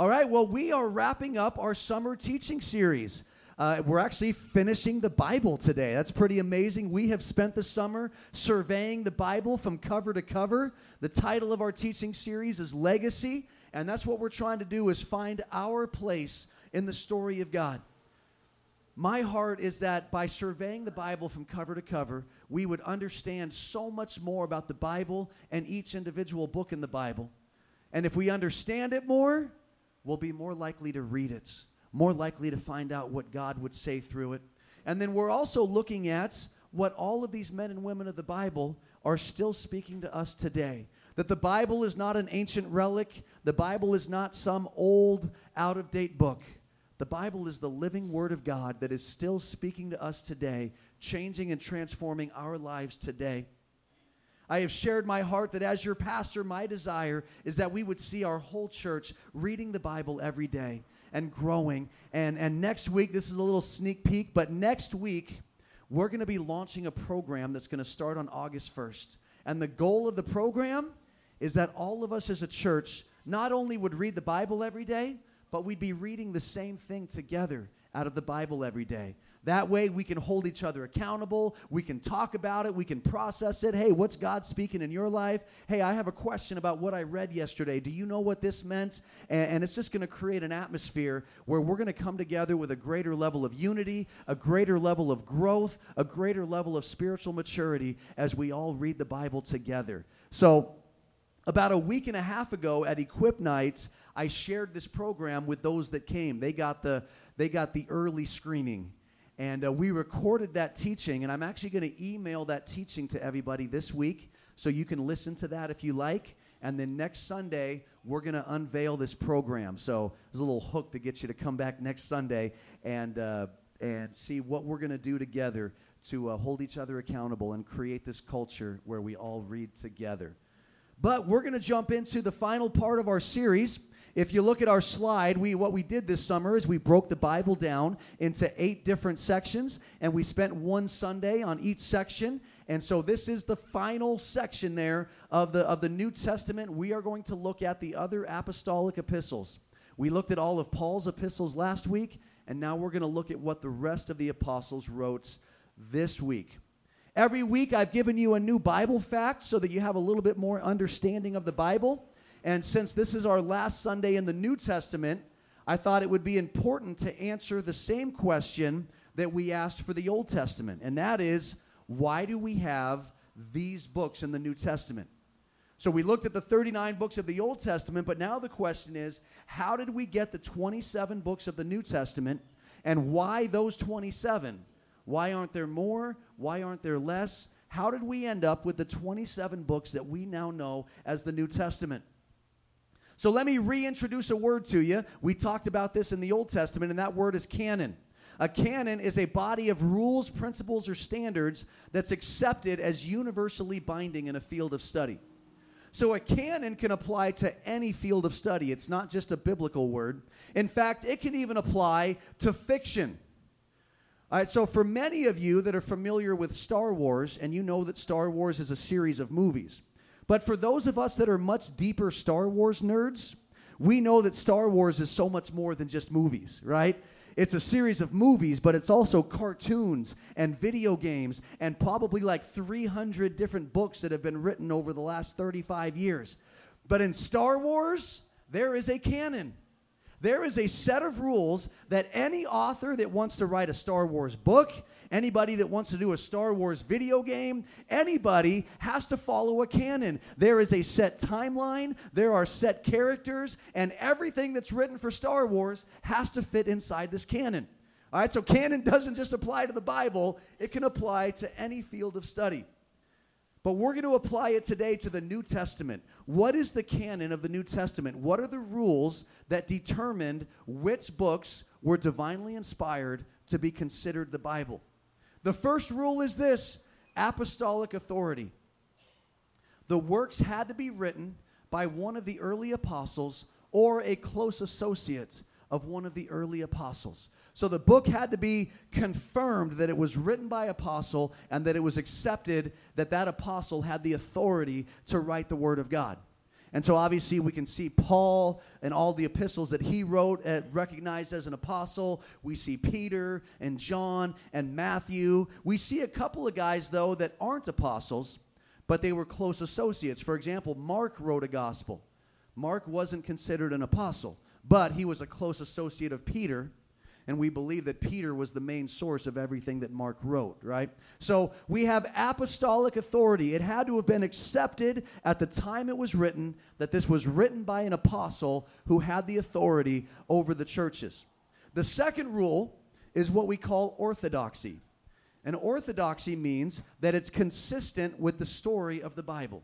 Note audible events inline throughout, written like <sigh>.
All right, well, we are wrapping up our summer teaching series. Uh, we're actually finishing the Bible today. That's pretty amazing. We have spent the summer surveying the Bible from cover to cover. The title of our teaching series is Legacy, and that's what we're trying to do is find our place in the story of God. My heart is that by surveying the Bible from cover to cover, we would understand so much more about the Bible and each individual book in the Bible. And if we understand it more, we'll be more likely to read it, more likely to find out what God would say through it. And then we're also looking at what all of these men and women of the Bible are still speaking to us today. That the Bible is not an ancient relic, the Bible is not some old, out of date book. The Bible is the living Word of God that is still speaking to us today, changing and transforming our lives today. I have shared my heart that as your pastor, my desire is that we would see our whole church reading the Bible every day and growing. And, and next week, this is a little sneak peek, but next week, we're going to be launching a program that's going to start on August 1st. And the goal of the program is that all of us as a church not only would read the Bible every day, but we'd be reading the same thing together out of the Bible every day. That way, we can hold each other accountable. We can talk about it. We can process it. Hey, what's God speaking in your life? Hey, I have a question about what I read yesterday. Do you know what this meant? And, and it's just going to create an atmosphere where we're going to come together with a greater level of unity, a greater level of growth, a greater level of spiritual maturity as we all read the Bible together. So, about a week and a half ago at Equip Nights, I shared this program with those that came. They got the they got the early screening and uh, we recorded that teaching, and I'm actually going to email that teaching to everybody this week so you can listen to that if you like. And then next Sunday, we're going to unveil this program. So there's a little hook to get you to come back next Sunday and, uh, and see what we're going to do together to uh, hold each other accountable and create this culture where we all read together. But we're going to jump into the final part of our series. If you look at our slide, we, what we did this summer is we broke the Bible down into eight different sections, and we spent one Sunday on each section. And so this is the final section there of the, of the New Testament. We are going to look at the other apostolic epistles. We looked at all of Paul's epistles last week, and now we're going to look at what the rest of the apostles wrote this week. Every week, I've given you a new Bible fact so that you have a little bit more understanding of the Bible. And since this is our last Sunday in the New Testament, I thought it would be important to answer the same question that we asked for the Old Testament, and that is why do we have these books in the New Testament? So we looked at the 39 books of the Old Testament, but now the question is how did we get the 27 books of the New Testament, and why those 27? Why aren't there more? Why aren't there less? How did we end up with the 27 books that we now know as the New Testament? So let me reintroduce a word to you. We talked about this in the Old Testament, and that word is canon. A canon is a body of rules, principles, or standards that's accepted as universally binding in a field of study. So a canon can apply to any field of study. It's not just a biblical word. In fact, it can even apply to fiction. All right, so for many of you that are familiar with Star Wars, and you know that Star Wars is a series of movies, but for those of us that are much deeper Star Wars nerds, we know that Star Wars is so much more than just movies, right? It's a series of movies, but it's also cartoons and video games and probably like 300 different books that have been written over the last 35 years. But in Star Wars, there is a canon. There is a set of rules that any author that wants to write a Star Wars book, anybody that wants to do a Star Wars video game, anybody has to follow a canon. There is a set timeline, there are set characters, and everything that's written for Star Wars has to fit inside this canon. All right, so canon <laughs> doesn't just apply to the Bible, it can apply to any field of study. But we're going to apply it today to the New Testament. What is the canon of the New Testament? What are the rules that determined which books were divinely inspired to be considered the Bible? The first rule is this apostolic authority. The works had to be written by one of the early apostles or a close associate of one of the early apostles. So the book had to be confirmed that it was written by apostle and that it was accepted that that apostle had the authority to write the word of God. And so obviously we can see Paul and all the epistles that he wrote uh, recognized as an apostle. We see Peter and John and Matthew. We see a couple of guys though that aren't apostles, but they were close associates. For example, Mark wrote a gospel. Mark wasn't considered an apostle, but he was a close associate of Peter and we believe that Peter was the main source of everything that Mark wrote, right? So we have apostolic authority. It had to have been accepted at the time it was written that this was written by an apostle who had the authority over the churches. The second rule is what we call orthodoxy. And orthodoxy means that it's consistent with the story of the Bible.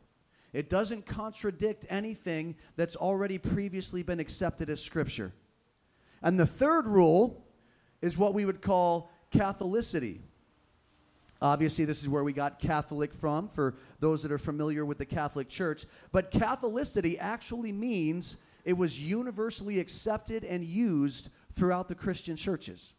It doesn't contradict anything that's already previously been accepted as Scripture. And the third rule is what we would call Catholicity. Obviously, this is where we got Catholic from, for those that are familiar with the Catholic Church. But Catholicity actually means it was universally accepted and used throughout the Christian churches.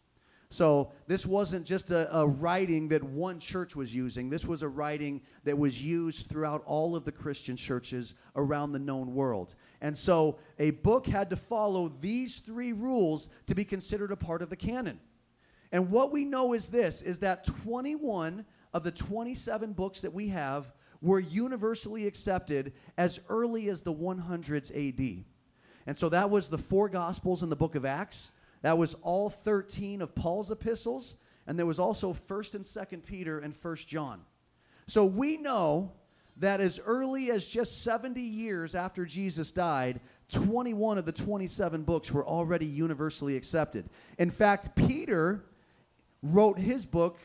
So this wasn't just a, a, writing that one church was using. This was a writing that was used throughout all of the Christian churches around the known world. And so a book had to follow these three rules to be considered a part of the canon. And what we know is this is that 21 of the 27 books that we have were universally accepted as early as the 100s AD. And so that was the four gospels in the book of Acts that was all 13 of Paul's epistles, and there was also 1st and 2nd Peter and 1st John. So we know that as early as just 70 years after Jesus died, 21 of the 27 books were already universally accepted. In fact, Peter wrote his book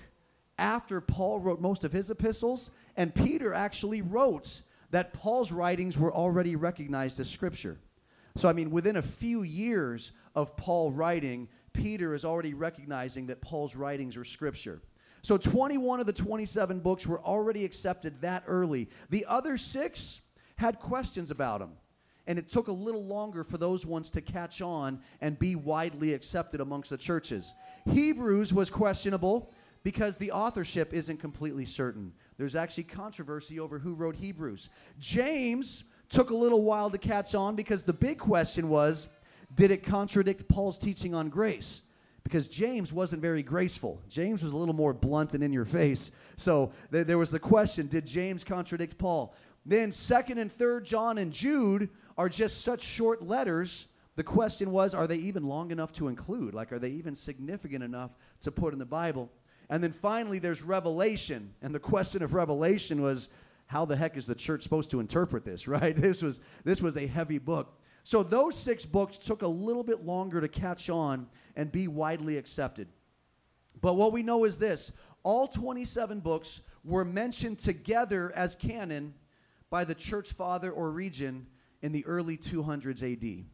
after Paul wrote most of his epistles, and Peter actually wrote that Paul's writings were already recognized as scripture. So, I mean, within a few years of Paul writing, Peter is already recognizing that Paul's writings are scripture. So, 21 of the 27 books were already accepted that early. The other six had questions about them. And it took a little longer for those ones to catch on and be widely accepted amongst the churches. Hebrews was questionable because the authorship isn't completely certain. There's actually controversy over who wrote Hebrews. James Took a little while to catch on because the big question was did it contradict Paul's teaching on grace? Because James wasn't very graceful. James was a little more blunt and in your face. So th- there was the question did James contradict Paul? Then, 2nd and 3rd John and Jude are just such short letters. The question was are they even long enough to include? Like, are they even significant enough to put in the Bible? And then finally, there's Revelation. And the question of Revelation was how the heck is the church supposed to interpret this, <laughs> right? This was, this was a heavy book. So those six books took a little bit longer to catch on and be widely accepted. But what we know is this all 27 books were mentioned together as canon by the church father Origen in the early 200s AD.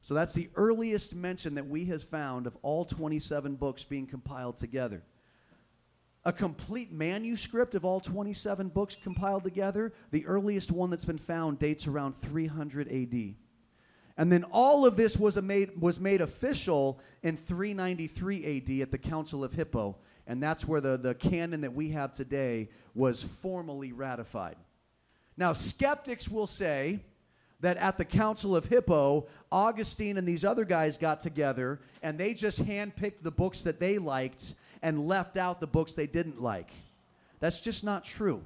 So that's the earliest mention that we have found of all 27 books being compiled together a complete manuscript of all 27 books compiled together. The earliest one that's been found dates around 300 AD. And then all of this was made, was made official in 393 AD at the Council of Hippo. And that's where the, the canon that we have today was formally ratified. Now, skeptics will say that at the Council of Hippo, Augustine and these other guys got together and they just handpicked the books that they liked and left out the books they didn't like. That's just not true.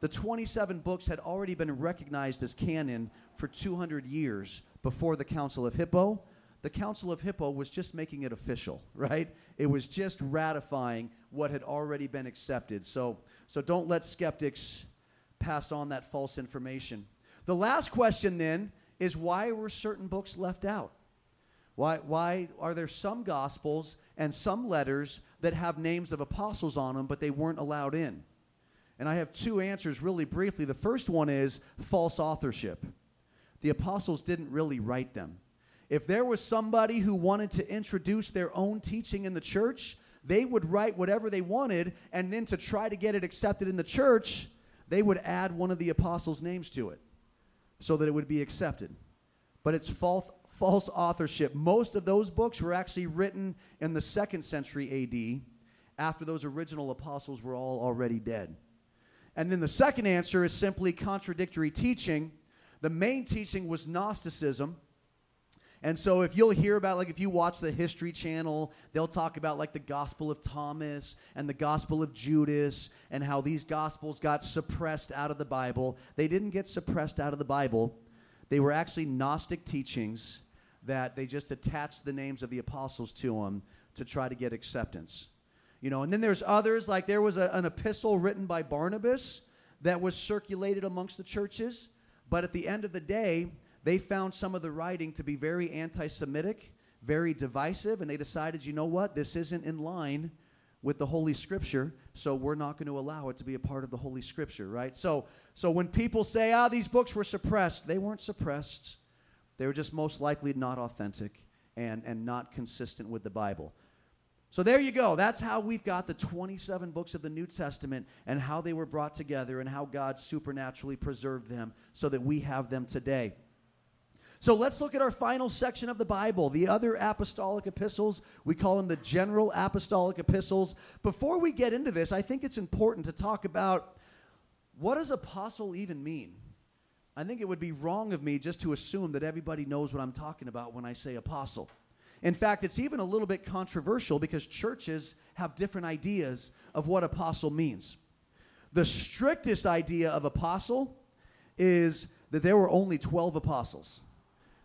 The 27 books had already been recognized as canon for 200 years before the Council of Hippo. The Council of Hippo was just making it official, <laughs> right? It was just ratifying what had already been accepted. So, so don't let skeptics pass on that false information. The last question then is why were certain books left out? Why, why are there some gospels and some letters that have names of apostles on them, but they weren't allowed in? And I have two answers really briefly. The first one is false authorship. The apostles didn't really write them. If there was somebody who wanted to introduce their own teaching in the church, they would write whatever they wanted, and then to try to get it accepted in the church, they would add one of the apostles' names to it so that it would be accepted. But it's false, false authorship. Most of those books were actually written in the second century AD after those original apostles were all already dead. And then the second answer is simply contradictory teaching. The main teaching was Gnosticism. And so if you'll hear about like if you watch the History Channel, they'll talk about like the Gospel of Thomas and the Gospel of Judas and how these gospels got suppressed out of the Bible. They didn't get suppressed out of the Bible. They were actually Gnostic teachings that they just attached the names of the apostles to them to try to get acceptance. You know, and then there's others like there was a, an epistle written by Barnabas that was circulated amongst the churches, but at the end of the day, they found some of the writing to be very anti-Semitic, very divisive, and they decided, you know what, this isn't in line with the Holy Scripture, so we're not going to allow it to be a part of the Holy Scripture, right? So, so when people say, ah, these books were suppressed, they weren't suppressed. They were just most likely not authentic and, and not consistent with the Bible. So there you go. That's how we've got the 27 books of the New Testament and how they were brought together and how God supernaturally preserved them so that we have them today. So let's look at our final section of the Bible, the other apostolic epistles. We call them the general apostolic epistles. Before we get into this, I think it's important to talk about what does apostle even mean? I think it would be wrong of me just to assume that everybody knows what I'm talking about when I say apostle. In fact, it's even a little bit controversial because churches have different ideas of what apostle means. The strictest idea of apostle is that there were only 12 apostles.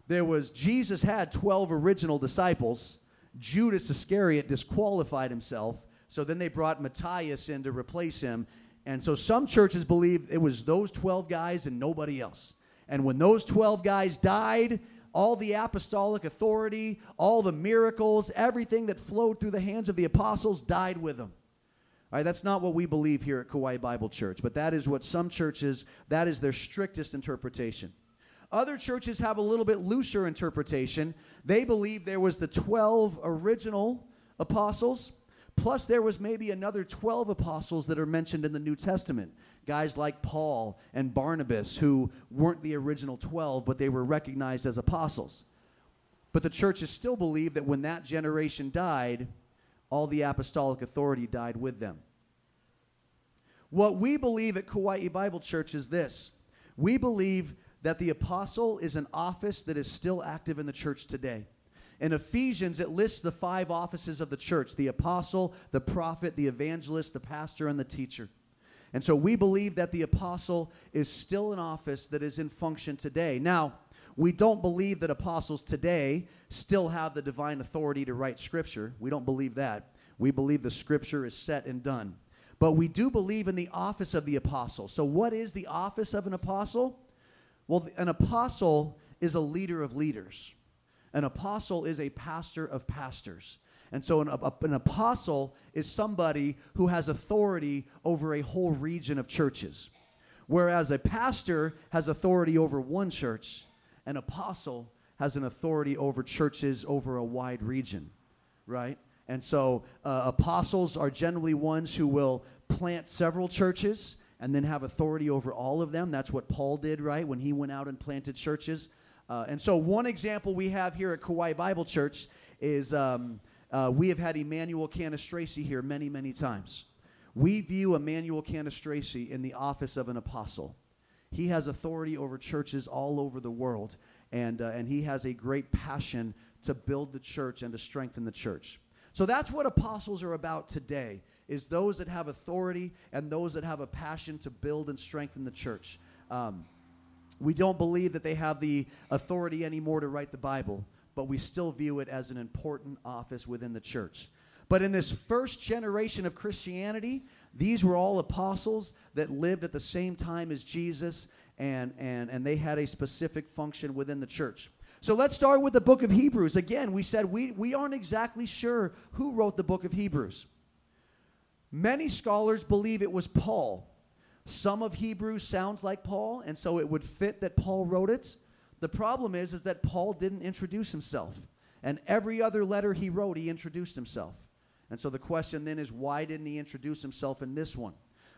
There was Jesus had 12 original disciples. Judas Iscariot disqualified himself, so then they brought Matthias in to replace him, and so some churches believe it was those 12 guys and nobody else. And when those 12 guys died, all the apostolic authority, all the miracles, everything that flowed through the hands of the apostles died with them. All right, that's not what we believe here at Kauai Bible Church, but that is what some churches, that is their strictest interpretation. Other churches have a little bit looser interpretation. They believe there was the 12 original apostles Plus, there was maybe another 12 apostles that are mentioned in the New Testament. Guys like Paul and Barnabas, who weren't the original 12, but they were recognized as apostles. But the churches still believe that when that generation died, all the apostolic authority died with them. What we believe at Kauai Bible Church is this we believe that the apostle is an office that is still active in the church today. In Ephesians, it lists the five offices of the church the apostle, the prophet, the evangelist, the pastor, and the teacher. And so we believe that the apostle is still an office that is in function today. Now, we don't believe that apostles today still have the divine authority to write scripture. We don't believe that. We believe the scripture is set and done. But we do believe in the office of the apostle. So, what is the office of an apostle? Well, an apostle is a leader of leaders. An apostle is a pastor of pastors. And so an, a, an, apostle is somebody who has authority over a whole region of churches. Whereas a pastor has authority over one church, an apostle has an authority over churches over a wide region, right? And so uh, apostles are generally ones who will plant several churches and then have authority over all of them. That's what Paul did, right? When he went out and planted churches. Uh, and so, one example we have here at Kauai Bible Church is um, uh, we have had Emmanuel Cannistraci here many, many times. We view Emmanuel Cannistraci in the office of an apostle. He has authority over churches all over the world, and, uh, and he has a great passion to build the church and to strengthen the church. So that's what apostles are about today, is those that have authority and those that have a passion to build and strengthen the church. Um, we don't believe that they have the authority anymore to write the Bible, but we still view it as an important office within the church. But in this first generation of Christianity, these were all apostles that lived at the same time as Jesus, and, and, and they had a specific function within the church. So let's start with the book of Hebrews. Again, we said we, we aren't exactly sure who wrote the book of Hebrews. Many scholars believe it was Paul. Some of Hebrews sounds like Paul, and so it would fit that Paul wrote it. The problem is, is that Paul didn't introduce himself. And every other letter he wrote, he introduced himself. And so the question then is, why didn't he introduce himself in this one?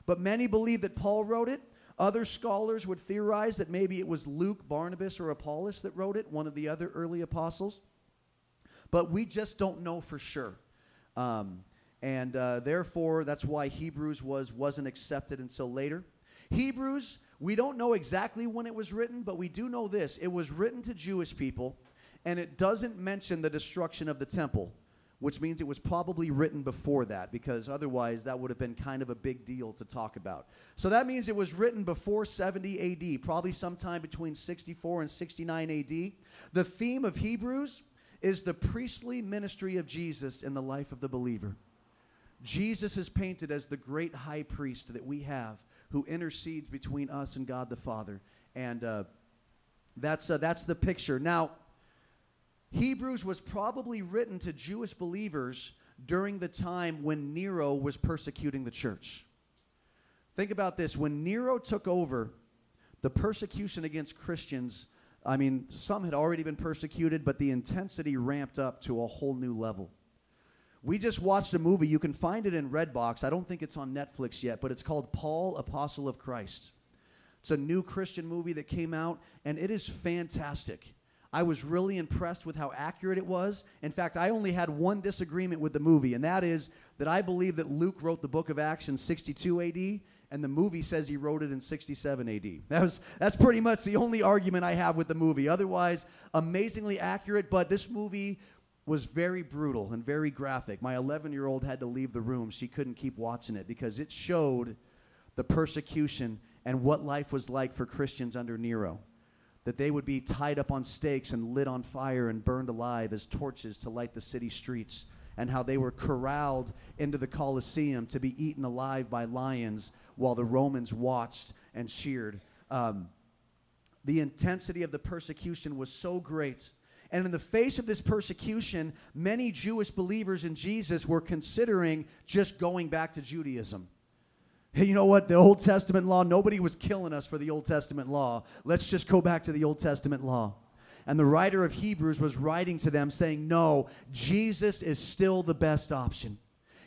But many believe that Paul wrote it. Other scholars would theorize that maybe it was Luke, Barnabas, or Apollos that wrote it, one of the other early apostles. But we just don't know for sure. Um, and uh, therefore that's why Hebrews was wasn't accepted until later. Hebrews We don't know exactly when it was written, but we do know this. It was written to Jewish people, and it doesn't mention the destruction of the temple, which means it was probably written before that, because otherwise that would have been kind of a big deal to talk about. So that means it was written before 70 AD, probably sometime between 64 and 69 AD. The theme of Hebrews is the priestly ministry of Jesus in the life of the believer. Jesus is painted as the great high priest that we have who intercedes between us and God the Father. And uh, that's, uh, that's the picture. Now, Hebrews was probably written to Jewish believers during the time when Nero was persecuting the church. Think about this when Nero took over, the persecution against Christians, I mean, some had already been persecuted, but the intensity ramped up to a whole new level. We just watched a movie. You can find it in Redbox. I don't think it's on Netflix yet, but it's called Paul, Apostle of Christ. It's a new Christian movie that came out, and it is fantastic. I was really impressed with how accurate it was. In fact, I only had one disagreement with the movie, and that is that I believe that Luke wrote the book of Acts in 62 AD, and the movie says he wrote it in 67 AD. That was, that's pretty much the only argument I have with the movie. Otherwise, amazingly accurate, but this movie was very brutal and very graphic. My 11 year old had to leave the room. She couldn't keep watching it because it showed the persecution and what life was like for Christians under Nero. That they would be tied up on stakes and lit on fire and burned alive as torches to light the city streets, and how they were corralled into the Colosseum to be eaten alive by lions while the Romans watched and cheered. Um, the intensity of the persecution was so great and in the face of this persecution, many Jewish believers in Jesus were considering just going back to Judaism. Hey, you know what? The Old Testament law, nobody was killing us for the Old Testament law. Let's just go back to the Old Testament law. And the writer of Hebrews was writing to them saying, No, Jesus is still the best option.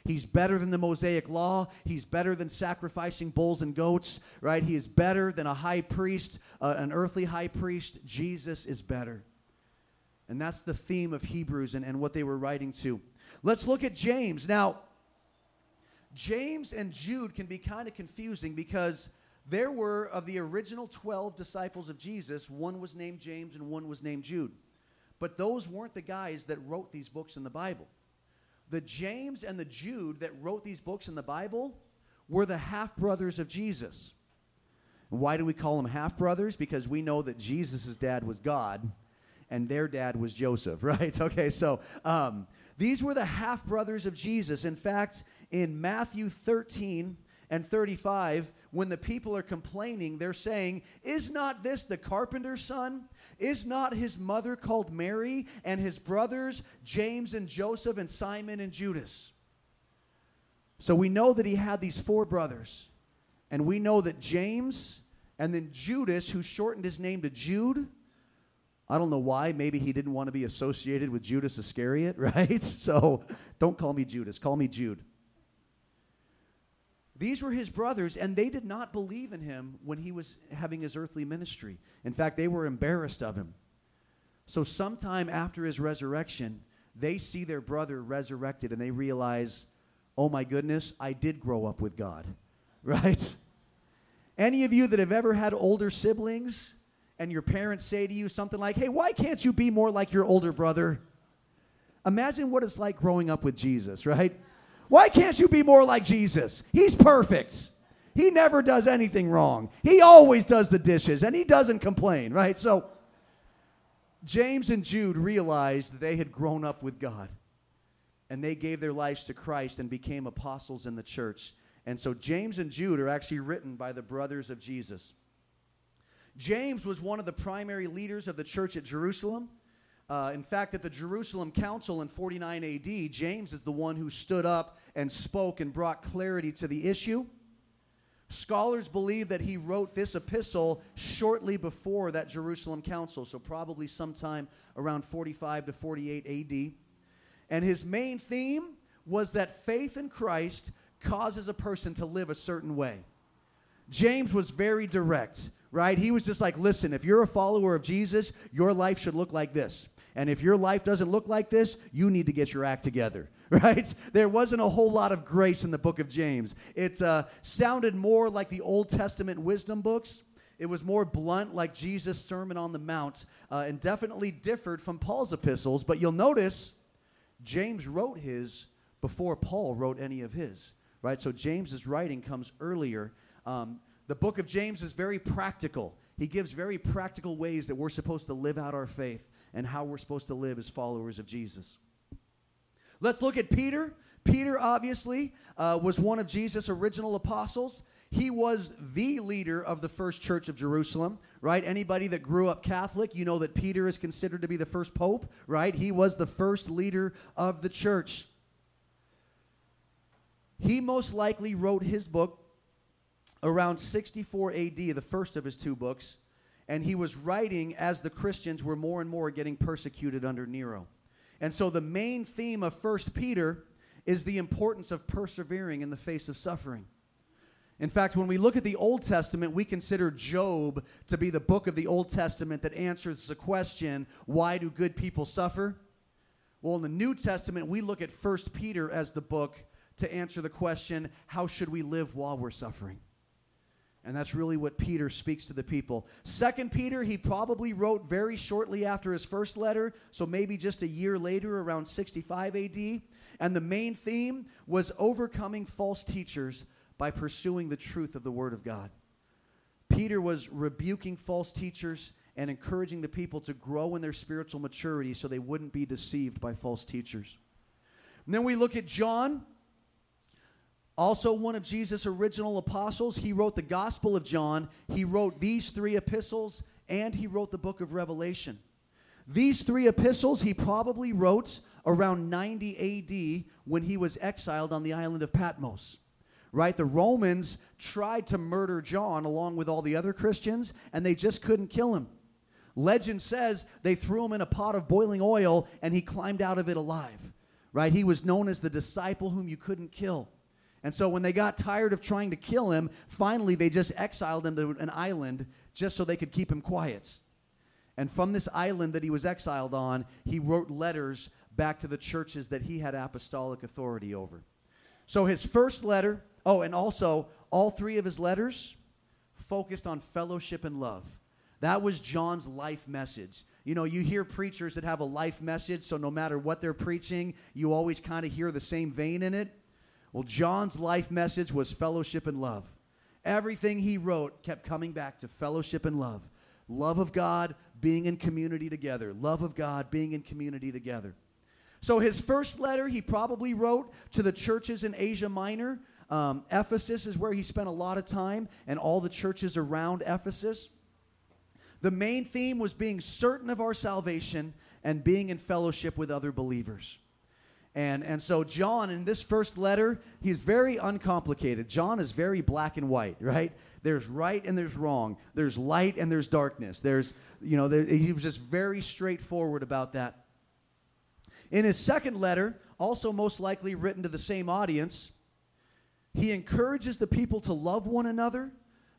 He's better than the Mosaic law. He's better than sacrificing bulls and goats, right? He is better than a high priest, uh, an earthly high priest. Jesus is better. And that's the theme of Hebrews and, and what they were writing to. Let's look at James. Now, James and Jude can be kind of confusing because there were, of the original 12 disciples of Jesus, one was named James and one was named Jude. But those weren't the guys that wrote these books in the Bible. The James and the Jude that wrote these books in the Bible were the half brothers of Jesus. Why do we call them half brothers? Because we know that Jesus' dad was God and their dad was Joseph, <laughs> right? Okay, so um, these were the half brothers of Jesus. In fact, in Matthew 13 and 35, when the people are complaining, they're saying, Is not this the carpenter's son? Is not his mother called Mary and his brothers, James and Joseph and Simon and Judas? So we know that he had these four brothers. And we know that James and then Judas, who shortened his name to Jude, I don't know why. Maybe he didn't want to be associated with Judas Iscariot, <laughs> right? So don't call me Judas, call me Jude. These were his brothers, and they did not believe in him when he was having his earthly ministry. In fact, they were embarrassed of him. So, sometime after his resurrection, they see their brother resurrected and they realize, oh my goodness, I did grow up with God, <laughs> right? Any of you that have ever had older siblings, and your parents say to you something like, hey, why can't you be more like your older brother? Imagine what it's like growing up with Jesus, right? Why can't you be more like Jesus? He's perfect. He never does anything wrong. He always does the dishes and he doesn't complain, right? So James and Jude realized that they had grown up with God and they gave their lives to Christ and became apostles in the church. And so James and Jude are actually written by the brothers of Jesus. James was one of the primary leaders of the church at Jerusalem. Uh, in fact, at the Jerusalem Council in 49 AD, James is the one who stood up and spoke and brought clarity to the issue. Scholars believe that he wrote this epistle shortly before that Jerusalem Council, so probably sometime around 45 to 48 AD. And his main theme was that faith in Christ causes a person to live a certain way. James was very direct right? He was just like, listen, if you're a follower of Jesus, your life should look like this. And if your life doesn't look like this, you need to get your act together, <laughs> right? There wasn't a whole lot of grace in the book of James. It uh, sounded more like the Old Testament wisdom books. It was more blunt, like Jesus' Sermon on the Mount, uh, and definitely differed from Paul's epistles. But you'll notice James wrote his before Paul wrote any of his, right? So James's writing comes earlier. Um, the book of James is very practical. He gives very practical ways that we're supposed to live out our faith and how we're supposed to live as followers of Jesus. Let's look at Peter. Peter, obviously, uh, was one of Jesus' original apostles. He was the leader of the first church of Jerusalem, right? Anybody that grew up Catholic, you know that Peter is considered to be the first pope, right? He was the first leader of the church. He most likely wrote his book around 64 AD, the first of his two books, and he was writing as the Christians were more and more getting persecuted under Nero. And so the main theme of First Peter is the importance of persevering in the face of suffering. In fact, when we look at the Old Testament, we consider Job to be the book of the Old Testament that answers the question, why do good people suffer? Well, in the New Testament, we look at 1 Peter as the book to answer the question, how should we live while we're suffering? And that's really what Peter speaks to the people. Second Peter, he probably wrote very shortly after his first letter, so maybe just a year later, around 65 AD. And the main theme was overcoming false teachers by pursuing the truth of the Word of God. Peter was rebuking false teachers and encouraging the people to grow in their spiritual maturity so they wouldn't be deceived by false teachers. And then we look at John, also one of Jesus' original apostles. He wrote the Gospel of John, he wrote these three epistles, and he wrote the book of Revelation. These three epistles he probably wrote around 90 AD when he was exiled on the island of Patmos right? The Romans tried to murder John along with all the other Christians, and they just couldn't kill him. Legend says they threw him in a pot of boiling oil and he climbed out of it alive, right? He was known as the disciple whom you couldn't kill. And so when they got tired of trying to kill him, finally they just exiled him to an island just so they could keep him quiet. And from this island that he was exiled on, he wrote letters back to the churches that he had apostolic authority over. So his first letter Oh, and also, all three of his letters focused on fellowship and love. That was John's life message. You know, you hear preachers that have a life message, so no matter what they're preaching, you always kind of hear the same vein in it. Well, John's life message was fellowship and love. Everything he wrote kept coming back to fellowship and love. Love of God, being in community together. Love of God, being in community together. So, his first letter he probably wrote to the churches in Asia Minor um, Ephesus is where he spent a lot of time, and all the churches around Ephesus. The main theme was being certain of our salvation and being in fellowship with other believers. And, and so, John, in this first letter, he's very uncomplicated. John is very black and white, right? There's right and there's wrong. There's light and there's darkness. There's, you know, there, he was just very straightforward about that. In his second letter, also most likely written to the same audience, he encourages the people to love one another,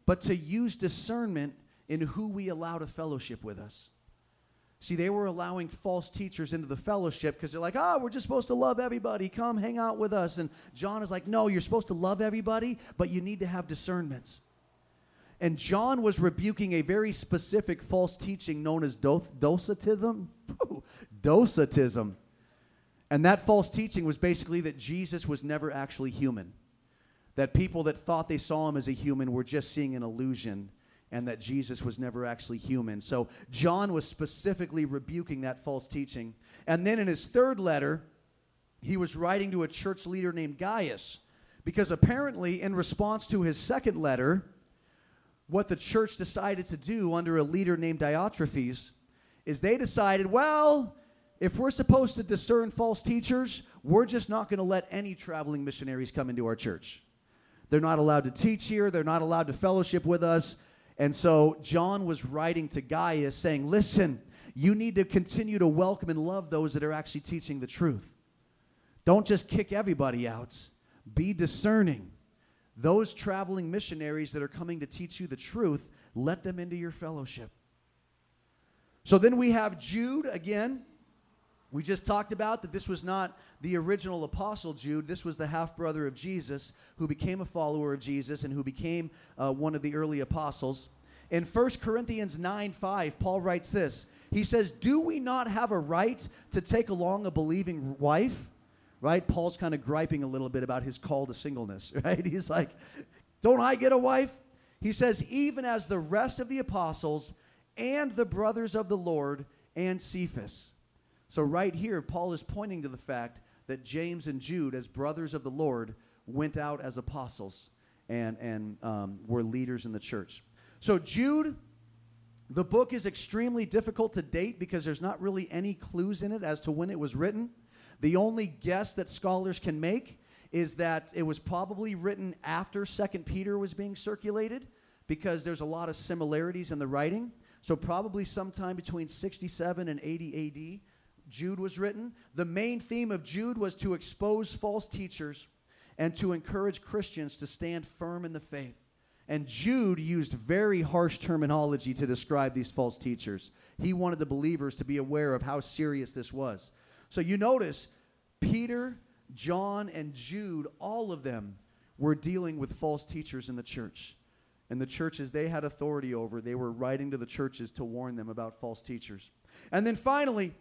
but to use discernment in who we allow to fellowship with us. See, they were allowing false teachers into the fellowship because they're like, oh, we're just supposed to love everybody. Come hang out with us. And John is like, no, you're supposed to love everybody, but you need to have discernments. And John was rebuking a very specific false teaching known as docetism. Docetism. And that false teaching was basically that Jesus was never actually human that people that thought they saw him as a human were just seeing an illusion and that Jesus was never actually human. So John was specifically rebuking that false teaching. And then in his third letter, he was writing to a church leader named Gaius because apparently, in response to his second letter, what the church decided to do under a leader named Diotrephes is they decided, well, if we're supposed to discern false teachers, we're just not going to let any traveling missionaries come into our church. They're not allowed to teach here, they're not allowed to fellowship with us. And so John was writing to Gaius saying, Listen, you need to continue to welcome and love those that are actually teaching the truth. Don't just kick everybody out, be discerning. Those traveling missionaries that are coming to teach you the truth, let them into your fellowship. So then we have Jude again. We just talked about that this was not the original apostle Jude. This was the half brother of Jesus who became a follower of Jesus and who became uh, one of the early apostles. In 1 Corinthians 9 5, Paul writes this. He says, Do we not have a right to take along a believing wife? Right? Paul's kind of griping a little bit about his call to singleness, <laughs> right? He's like, Don't I get a wife? He says, Even as the rest of the apostles and the brothers of the Lord and Cephas. So, right here, Paul is pointing to the fact that James and Jude, as brothers of the Lord, went out as apostles and, and um, were leaders in the church. So, Jude, the book is extremely difficult to date because there's not really any clues in it as to when it was written. The only guess that scholars can make is that it was probably written after Second Peter was being circulated because there's a lot of similarities in the writing. So, probably sometime between 67 and 80 AD Jude was written. The main theme of Jude was to expose false teachers and to encourage Christians to stand firm in the faith. And Jude used very harsh terminology to describe these false teachers. He wanted the believers to be aware of how serious this was. So you notice Peter, John, and Jude, all of them were dealing with false teachers in the church. And the churches they had authority over, they were writing to the churches to warn them about false teachers. And then finally,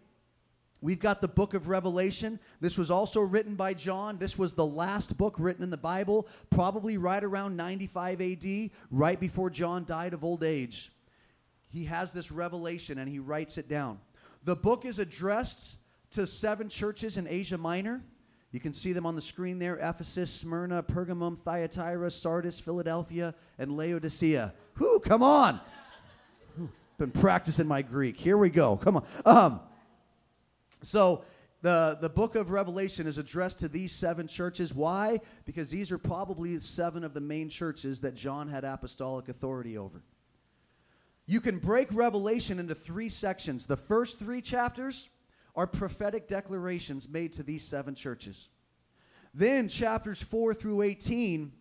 We've got the book of Revelation. This was also written by John. This was the last book written in the Bible, probably right around 95 AD, right before John died of old age. He has this revelation and he writes it down. The book is addressed to seven churches in Asia Minor. You can see them on the screen there Ephesus, Smyrna, Pergamum, Thyatira, Sardis, Philadelphia, and Laodicea. Whoo, come on. been practicing my Greek. Here we go. Come on. Um, so the, the book of Revelation is addressed to these seven churches. Why? Because these are probably seven of the main churches that John had apostolic authority over. You can break Revelation into three sections. The first three chapters are prophetic declarations made to these seven churches. Then, chapters 4 through 18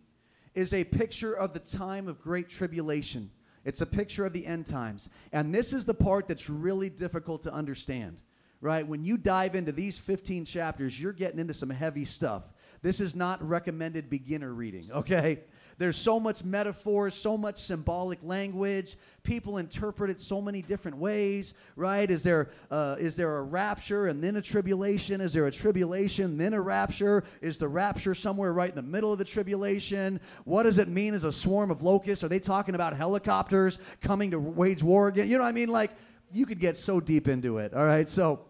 is a picture of the time of great tribulation. It's a picture of the end times. And this is the part that's really difficult to understand right? When you dive into these 15 chapters, you're getting into some heavy stuff. This is not recommended beginner reading, okay? There's so much metaphor, so much symbolic language. People interpret it so many different ways, right? Is there, uh, is there a rapture and then a tribulation? Is there a tribulation, then a rapture? Is the rapture somewhere right in the middle of the tribulation? What does it mean as a swarm of locusts? Are they talking about helicopters coming to wage war again? You know what I mean? Like, you could get so deep into it, all right? So,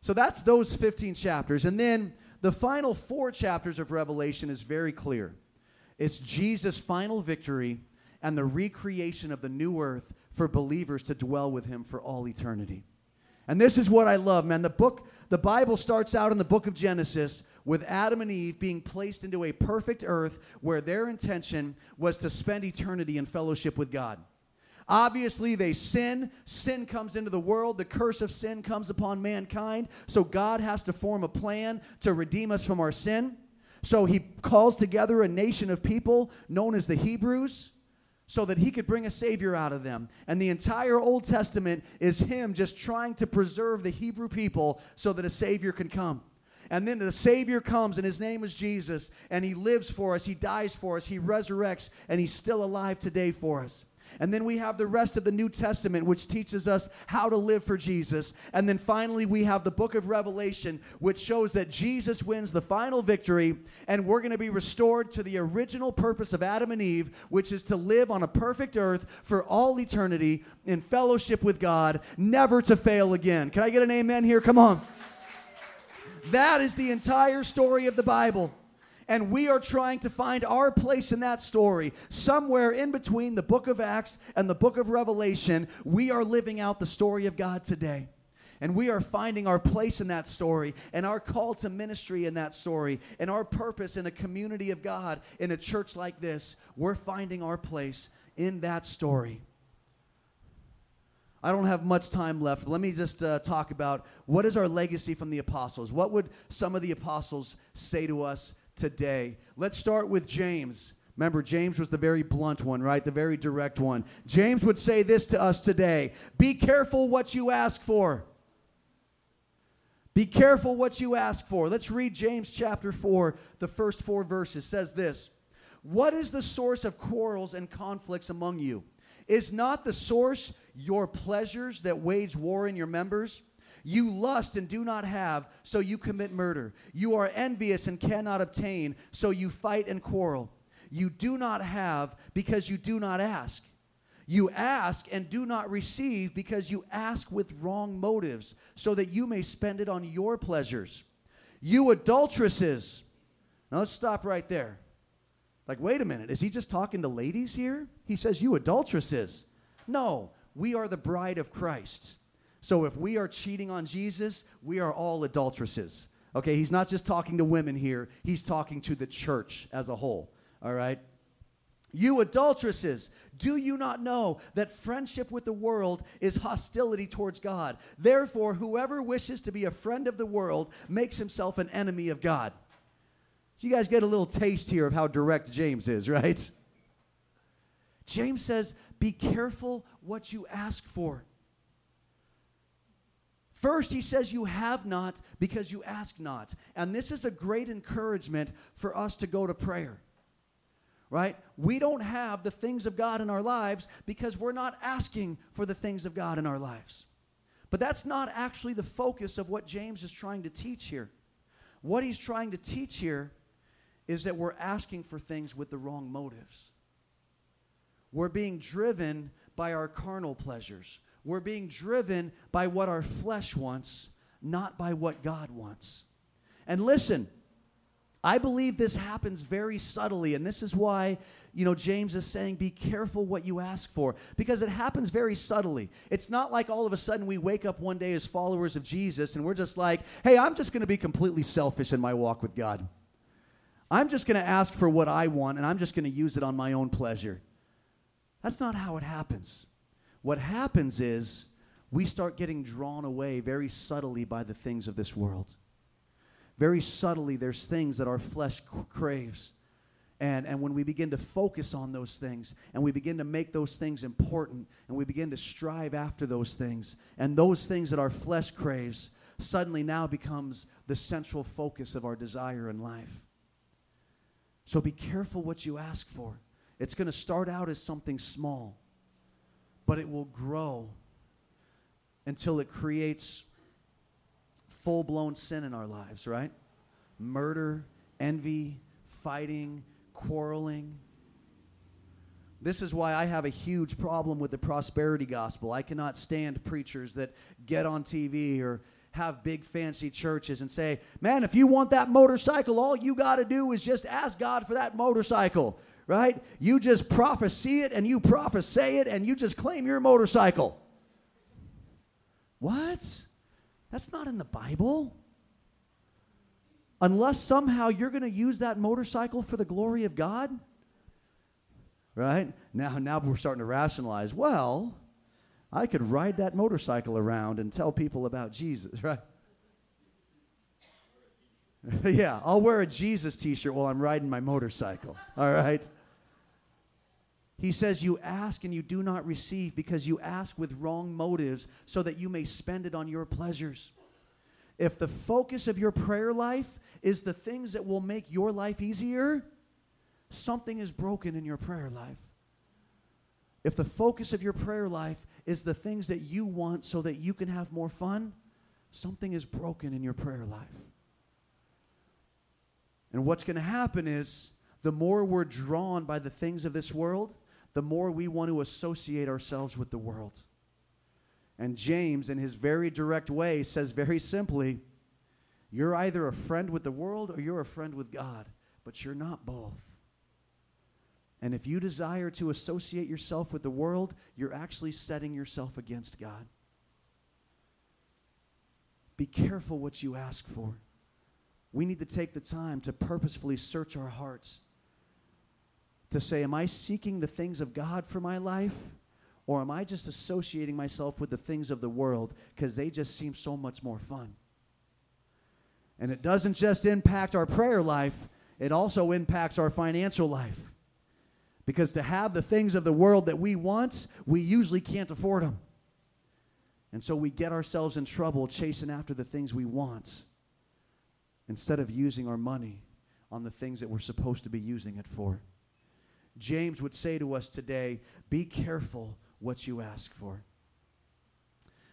so that's those 15 chapters. And then the final four chapters of Revelation is very clear. It's Jesus' final victory and the recreation of the new earth for believers to dwell with him for all eternity. And this is what I love, man. The book, the Bible starts out in the book of Genesis with Adam and Eve being placed into a perfect earth where their intention was to spend eternity in fellowship with God. Obviously, they sin. Sin comes into the world. The curse of sin comes upon mankind. So God has to form a plan to redeem us from our sin. So he calls together a nation of people known as the Hebrews so that he could bring a savior out of them. And the entire Old Testament is him just trying to preserve the Hebrew people so that a savior can come. And then the Savior comes, and his name is Jesus, and he lives for us, he dies for us, he resurrects, and he's still alive today for us. And then we have the rest of the New Testament, which teaches us how to live for Jesus. And then finally, we have the book of Revelation, which shows that Jesus wins the final victory, and we're going to be restored to the original purpose of Adam and Eve, which is to live on a perfect earth for all eternity in fellowship with God, never to fail again. Can I get an amen here? Come on. That is the entire story of the Bible. And we are trying to find our place in that story. Somewhere in between the book of Acts and the book of Revelation, we are living out the story of God today. And we are finding our place in that story and our call to ministry in that story and our purpose in a community of God in a church like this. We're finding our place in that story. I don't have much time left. Let me just uh, talk about what is our legacy from the apostles. What would some of the apostles say to us today. Let's start with James. Remember, James was the very blunt one, right? The very direct one. James would say this to us today Be careful what you ask for. Be careful what you ask for. Let's read James chapter 4, the first four verses. It says this What is the source of quarrels and conflicts among you? Is not the source your pleasures that wage war in your members? You lust and do not have, so you commit murder. You are envious and cannot obtain, so you fight and quarrel. You do not have because you do not ask. You ask and do not receive because you ask with wrong motives, so that you may spend it on your pleasures. You adulteresses. Now let's stop right there. Like, wait a minute, is he just talking to ladies here? He says, You adulteresses. No, we are the bride of Christ. So if we are cheating on Jesus, we are all adulteresses. Okay, he's not just talking to women here, he's talking to the church as a whole. All right? You adulteresses, do you not know that friendship with the world is hostility towards God? Therefore, whoever wishes to be a friend of the world makes himself an enemy of God. So, you guys get a little taste here of how direct James is, right? James says, Be careful what you ask for. First, he says, You have not because you ask not. And this is a great encouragement for us to go to prayer right? We don't have the things of God in our lives because we're not asking for the things of God in our lives. But that's not actually the focus of what James is trying to teach here. What he's trying to teach here is that we're asking for things with the wrong motives. We're being driven by our carnal pleasures. We're being driven by what our flesh wants, not by what God wants. And listen, I believe this happens very subtly, and this is why, you know, James is saying, be careful what you ask for, because it happens very subtly. It's not like all of a sudden we wake up one day as followers of Jesus and we're just like, hey, I'm just going to be completely selfish in my walk with God. I'm just going to ask for what I want, and I'm just going to use it on my own pleasure. That's not how it happens. What happens is we start getting drawn away very subtly by the things of this world very subtly, there's things that our flesh craves. And, and when we begin to focus on those things and we begin to make those things important and we begin to strive after those things, and those things that our flesh craves suddenly now becomes the central focus of our desire in life. So be careful what you ask for. It's going to start out as something small, but it will grow until it creates full blown sin in our lives, right? Murder, envy, fighting, quarreling. This is why I have a huge problem with the prosperity gospel. I cannot stand preachers that get on TV or have big fancy churches and say, man, if you want that motorcycle, all you got to do is just ask God for that motorcycle, right? You just prophesy it and you prophesy it and you just claim your motorcycle. What? That's not in the Bible. Unless somehow you're going to use that motorcycle for the glory of God. Right? Now, now we're starting to rationalize. Well, I could ride that motorcycle around and tell people about Jesus, <laughs> right? <laughs> yeah, I'll wear a Jesus t shirt while I'm riding my motorcycle. <laughs> All right? He says, You ask and you do not receive because you ask with wrong motives so that you may spend it on your pleasures. If the focus of your prayer life is the things that will make your life easier, something is broken in your prayer life. If the focus of your prayer life is the things that you want so that you can have more fun, something is broken in your prayer life. And what's going to happen is the more we're drawn by the things of this world, the more we want to associate ourselves with the world. And James, in his very direct way, says very simply, You're either a friend with the world or you're a friend with God, but you're not both. And if you desire to associate yourself with the world, you're actually setting yourself against God. Be careful what you ask for. We need to take the time to purposefully search our hearts to say, Am I seeking the things of God for my life? Or am I just associating myself with the things of the world because they just seem so much more fun? And it doesn't just impact our prayer life, it also impacts our financial life. Because to have the things of the world that we want, we usually can't afford them. And so we get ourselves in trouble chasing after the things we want instead of using our money on the things that we're supposed to be using it for. James would say to us today be careful what you ask for.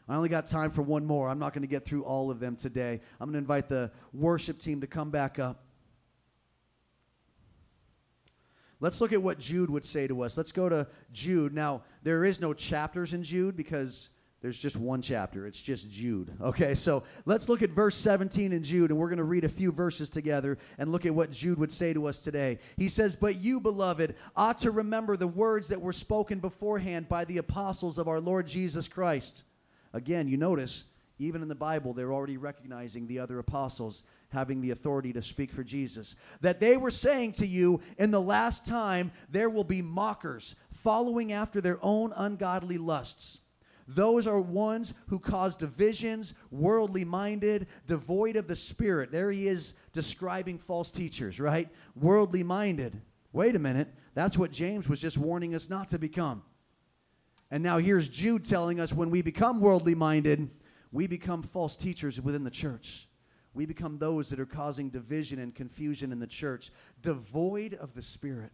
I only got time for one more. I'm not going to get through all of them today. I'm going to invite the worship team to come back up. Let's look at what Jude would say to us. Let's go to Jude. Now, there is no chapters in Jude because there's just one chapter. It's just Jude. Okay, so let's look at verse 17 in Jude, and we're going to read a few verses together and look at what Jude would say to us today. He says, But you, beloved, ought to remember the words that were spoken beforehand by the apostles of our Lord Jesus Christ. Again, you notice, even in the Bible, they're already recognizing the other apostles having the authority to speak for Jesus. That they were saying to you, in the last time, there will be mockers following after their own ungodly lusts. Those are ones who cause divisions, worldly minded, devoid of the Spirit. There he is describing false teachers, right? Worldly minded. Wait a minute. That's what James was just warning us not to become. And now here's Jude telling us when we become worldly minded, we become false teachers within the church. We become those that are causing division and confusion in the church, devoid of the Spirit.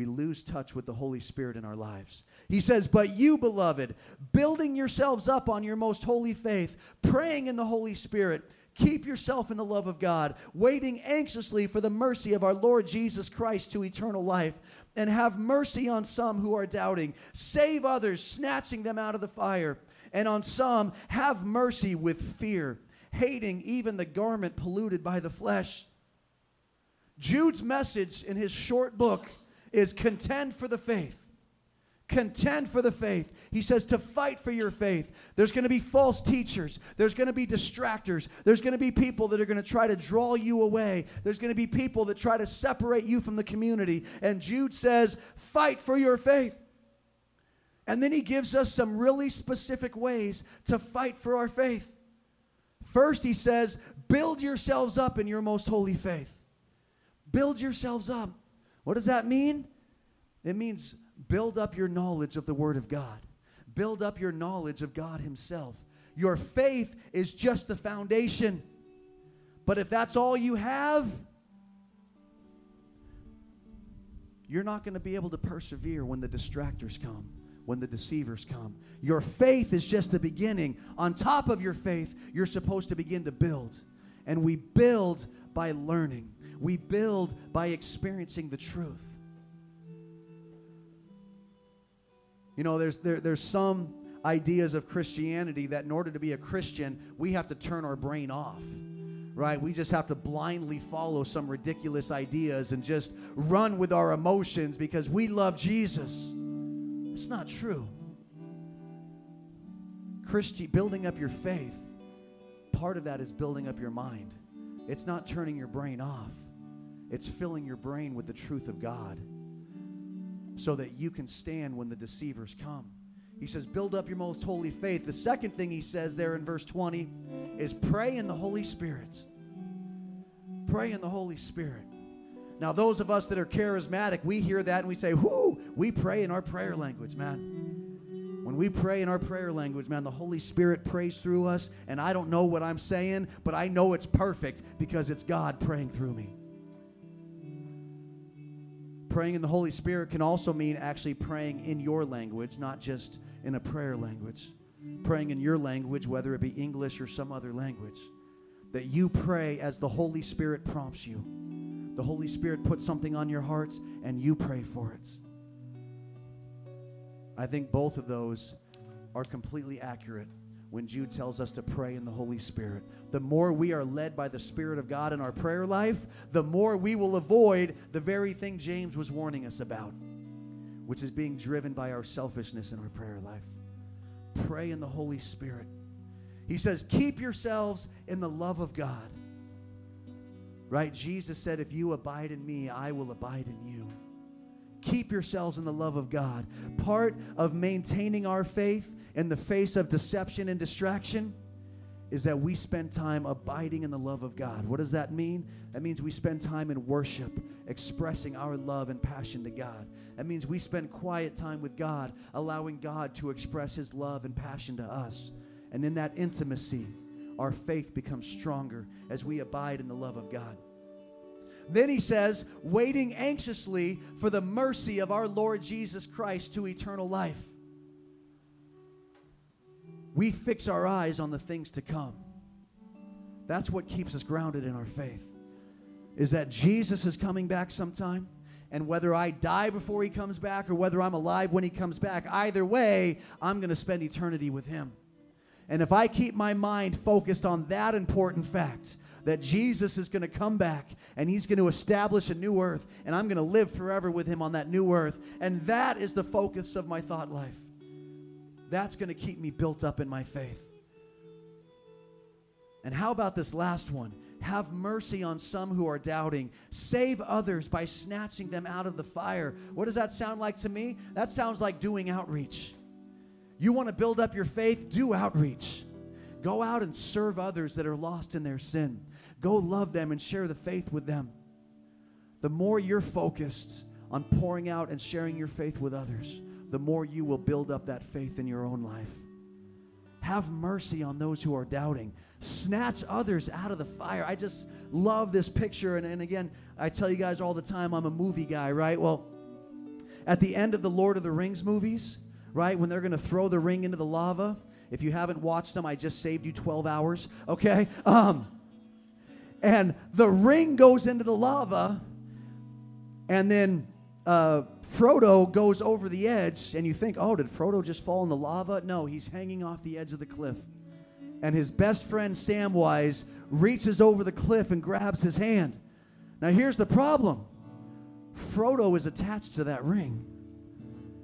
We lose touch with the Holy Spirit in our lives. He says, But you, beloved, building yourselves up on your most holy faith, praying in the Holy Spirit, keep yourself in the love of God, waiting anxiously for the mercy of our Lord Jesus Christ to eternal life and have mercy on some who are doubting. Save others, snatching them out of the fire. And on some, have mercy with fear, hating even the garment polluted by the flesh. Jude's message in his short book is contend for the faith. Contend for the faith. He says to fight for your faith. There's going to be false teachers. There's going to be distractors. There's going to be people that are going to try to draw you away. There's going to be people that try to separate you from the community. And Jude says, fight for your faith. And then he gives us some really specific ways to fight for our faith. First, he says, build yourselves up in your most holy faith. Build yourselves up. What does that mean? It means build up your knowledge of the Word of God, build up your knowledge of God Himself. Your faith is just the foundation. But if that's all you have, you're not going to be able to persevere when the distractors come, when the deceivers come. Your faith is just the beginning. On top of your faith, you're supposed to begin to build. And we build by learning, we build by experiencing the truth. You know, there's, there, there's some ideas of Christianity that in order to be a Christian, we have to turn our brain off. Right? We just have to blindly follow some ridiculous ideas and just run with our emotions because we love Jesus. It's not true. Christi- building up your faith, part of that is building up your mind. It's not turning your brain off, it's filling your brain with the truth of God so that you can stand when the deceivers come. He says, Build up your most holy faith. The second thing he says there in verse 20 is pray in the Holy Spirit. Pray in the Holy Spirit. Now, those of us that are charismatic, we hear that and we say, Whoo, we pray in our prayer language, man. When we pray in our prayer language, man, the Holy Spirit prays through us, and I don't know what I'm saying, but I know it's perfect because it's God praying through me. Praying in the Holy Spirit can also mean actually praying in your language, not just in a prayer language. Praying in your language, whether it be English or some other language. That you pray as the Holy Spirit prompts you. The Holy Spirit puts something on your hearts and you pray for it. I think both of those are completely accurate when Jude tells us to pray in the Holy Spirit. The more we are led by the Spirit of God in our prayer life, the more we will avoid the very thing James was warning us about, which is being driven by our selfishness in our prayer life. Pray in the Holy Spirit. He says, Keep yourselves in the love of God. Right? Jesus said, If you abide in me, I will abide in you. Keep yourselves in the love of God. Part of maintaining our faith in the face of deception and distraction is that we spend time abiding in the love of God. What does that mean? That means we spend time in worship, expressing our love and passion to God. That means we spend quiet time with God, allowing God to express his love and passion to us. And in that intimacy, our faith becomes stronger as we abide in the love of God. Then he says, waiting anxiously for the mercy of our Lord Jesus Christ to eternal life. We fix our eyes on the things to come. That's what keeps us grounded in our faith. Is that Jesus is coming back sometime? And whether I die before he comes back or whether I'm alive when he comes back, either way, I'm going to spend eternity with him. And if I keep my mind focused on that important fact, that Jesus is going to come back and he's going to establish a new earth, and I'm going to live forever with him on that new earth, and that is the focus of my thought life. That's going to keep me built up in my faith. And how about this last one? Have mercy on some who are doubting. Save others by snatching them out of the fire. What does that sound like to me? That sounds like doing outreach. You want to build up your faith? Do outreach. Go out and serve others that are lost in their sin. Go love them and share the faith with them. The more you're focused on pouring out and sharing your faith with others, the more you will build up that faith in your own life. Have mercy on those who are doubting. Snatch others out of the fire. I just love this picture. And, and again, I tell you guys all the time, I'm a movie guy, right? Well, at the end of the Lord of the Rings movies, right, when they're going to throw the ring into the lava, if you haven't watched them, I just saved you 12 hours, okay? Um, and the ring goes into the lava, and then uh, Frodo goes over the edge, and you think, oh, did Frodo just fall in the lava? No, he's hanging off the edge of the cliff. And his best friend Samwise reaches over the cliff and grabs his hand. Now, here's the problem Frodo is attached to that ring.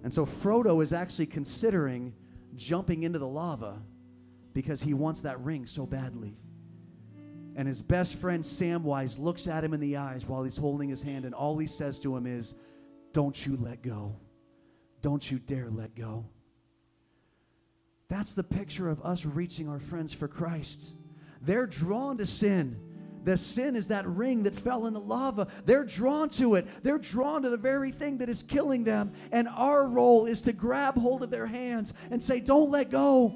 And so Frodo is actually considering jumping into the lava because he wants that ring so badly. And his best friend Samwise looks at him in the eyes while he's holding his hand, and all he says to him is, don't you let go. Don't you dare let go. That's the picture of us reaching our friends for Christ. They're drawn to sin. The sin is that ring that fell in the lava. They're drawn to it. They're drawn to the very thing that is killing them. And our role is to grab hold of their hands and say, Don't let go.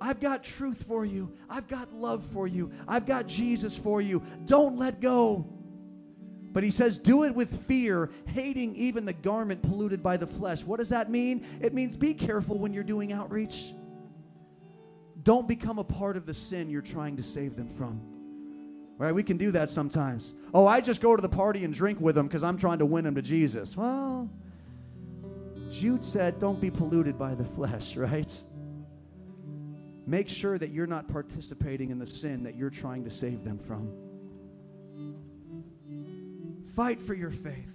I've got truth for you. I've got love for you. I've got Jesus for you. Don't let go. But he says, do it with fear, hating even the garment polluted by the flesh. What does that mean? It means be careful when you're doing outreach. Don't become a part of the sin you're trying to save them from. Right? We can do that sometimes. Oh, I just go to the party and drink with them because I'm trying to win them to Jesus. Well, Jude said, don't be polluted by the flesh, <laughs> right? Make sure that you're not participating in the sin that you're trying to save them from. Fight for your faith.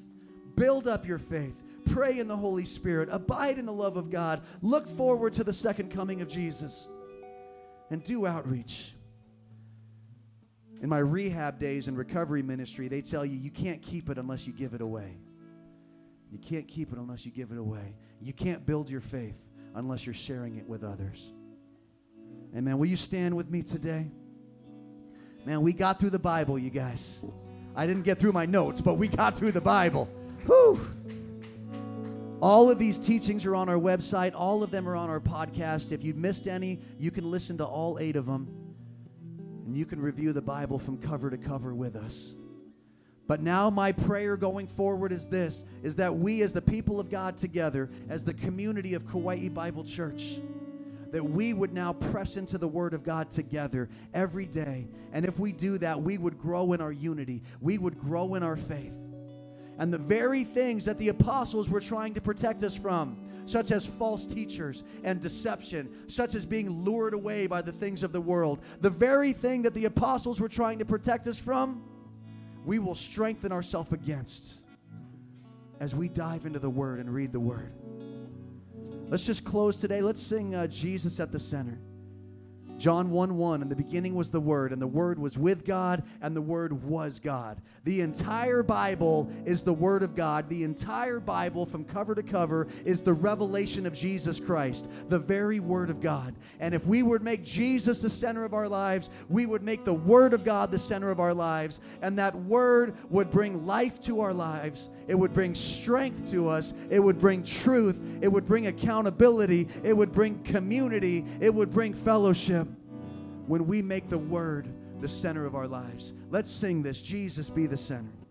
Build up your faith. Pray in the Holy Spirit. Abide in the love of God. Look forward to the second coming of Jesus. And do outreach. In my rehab days and recovery ministry, they tell you you can't keep it unless you give it away. You can't keep it unless you give it away. You can't build your faith unless you're sharing it with others. Amen. Will you stand with me today? Man, we got through the Bible, you guys. I didn't get through my notes, but we got through the Bible. Whew. All of these teachings are on our website. All of them are on our podcast. If you missed any, you can listen to all eight of them. And you can review the Bible from cover to cover with us. But now my prayer going forward is this is that we as the people of God together, as the community of Kauai Bible Church, that we would now press into the Word of God together every day. And if we do that, we would grow in our unity, we would grow in our faith. And the very things that the apostles were trying to protect us from, such as false teachers and deception, such as being lured away by the things of the world, the very thing that the apostles were trying to protect us from, we will strengthen ourselves against as we dive into the Word and read the Word. Let's just close today. Let's sing uh, Jesus at the center. John 1 1, in the beginning was the Word, and the Word was with God, and the Word was God. The entire Bible is the Word of God. The entire Bible, from cover to cover, is the revelation of Jesus Christ, the very Word of God. And if we would make Jesus the center of our lives, we would make the Word of God the center of our lives, and that Word would bring life to our lives. It would bring strength to us. It would bring truth. It would bring accountability. It would bring community. It would bring fellowship when we make the Word the center of our lives. Let's sing this Jesus be the center.